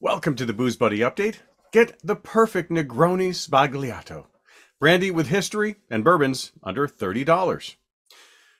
Welcome to the Booze Buddy Update. Get the perfect Negroni Sbagliato. Brandy with history and bourbons under $30.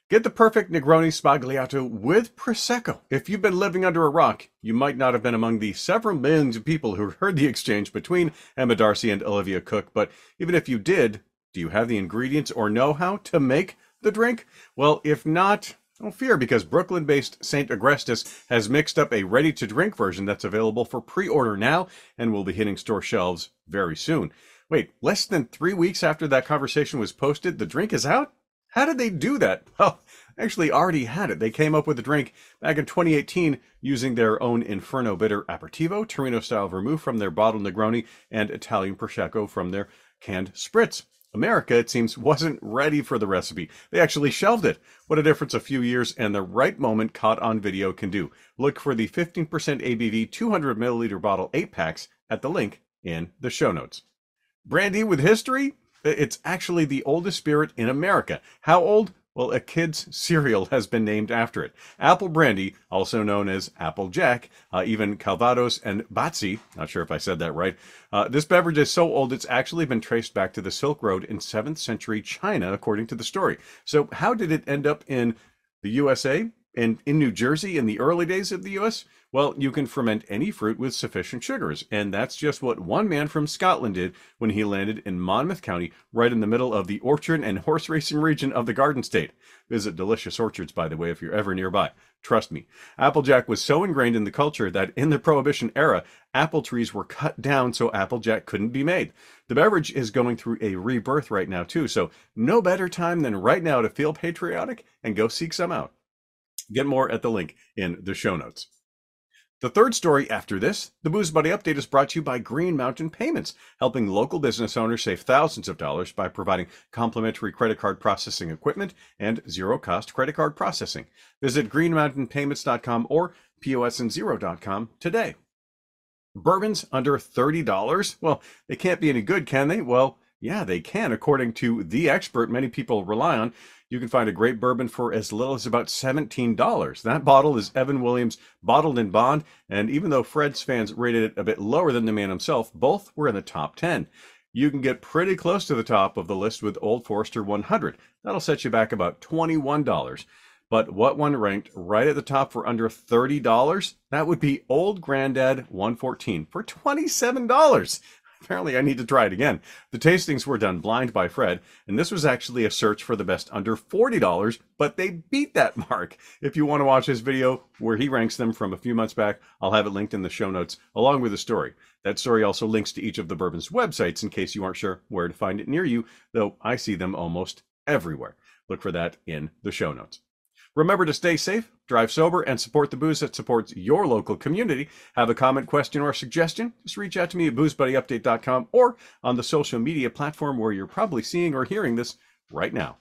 Get the perfect Negroni Sbagliato with Prosecco. If you've been living under a rock, you might not have been among the several millions of people who heard the exchange between Emma D'Arcy and Olivia Cooke, but even if you did, do you have the ingredients or know how to make the drink? Well, if not, don't fear because Brooklyn based St. Agrestis has mixed up a ready to drink version that's available for pre order now and will be hitting store shelves very soon. Wait, less than three weeks after that conversation was posted, the drink is out? How did they do that? Well, actually already had it. They came up with the drink back in 2018 using their own Inferno Bitter Aperitivo, Torino style vermouth from their bottled Negroni, and Italian Prosecco from their canned spritz. America, it seems, wasn't ready for the recipe. They actually shelved it. What a difference a few years and the right moment caught on video can do. Look for the 15% ABV 200 milliliter bottle 8 packs at the link in the show notes. Brandy with history? It's actually the oldest spirit in America. How old? Well, a kid's cereal has been named after it. Apple Brandy, also known as Apple Jack, uh, even Calvados and bätsi, not sure if I said that right. Uh, this beverage is so old it's actually been traced back to the Silk Road in 7th century China, according to the story. So, how did it end up in the USA and in New Jersey in the early days of the US? Well, you can ferment any fruit with sufficient sugars, and that's just what one man from Scotland did when he landed in Monmouth County, right in the middle of the orchard and horse racing region of the Garden State. Visit Delicious Orchards, by the way, if you're ever nearby. Trust me. Applejack was so ingrained in the culture that in the Prohibition era, apple trees were cut down so Applejack couldn't be made. The beverage is going through a rebirth right now, too, so no better time than right now to feel patriotic and go seek some out. Get more at the link in the show notes. The third story after this, the Booze Buddy update is brought to you by Green Mountain Payments, helping local business owners save thousands of dollars by providing complimentary credit card processing equipment and zero cost credit card processing. Visit greenmountainpayments.com or posandzero.com today. Bourbons under $30? Well, they can't be any good, can they? Well, yeah, they can, according to the expert many people rely on. You can find a great bourbon for as little as about $17. That bottle is Evan Williams Bottled in Bond, and even though Fred's fans rated it a bit lower than the man himself, both were in the top 10. You can get pretty close to the top of the list with Old Forester 100. That'll set you back about $21. But what one ranked right at the top for under $30? That would be Old Grand-Dad 114 for $27. Apparently, I need to try it again. The tastings were done blind by Fred, and this was actually a search for the best under $40, but they beat that mark. If you want to watch his video where he ranks them from a few months back, I'll have it linked in the show notes along with the story. That story also links to each of the bourbon's websites in case you aren't sure where to find it near you, though I see them almost everywhere. Look for that in the show notes. Remember to stay safe, drive sober, and support the booze that supports your local community. Have a comment, question, or suggestion? Just reach out to me at boozebuddyupdate.com or on the social media platform where you're probably seeing or hearing this right now.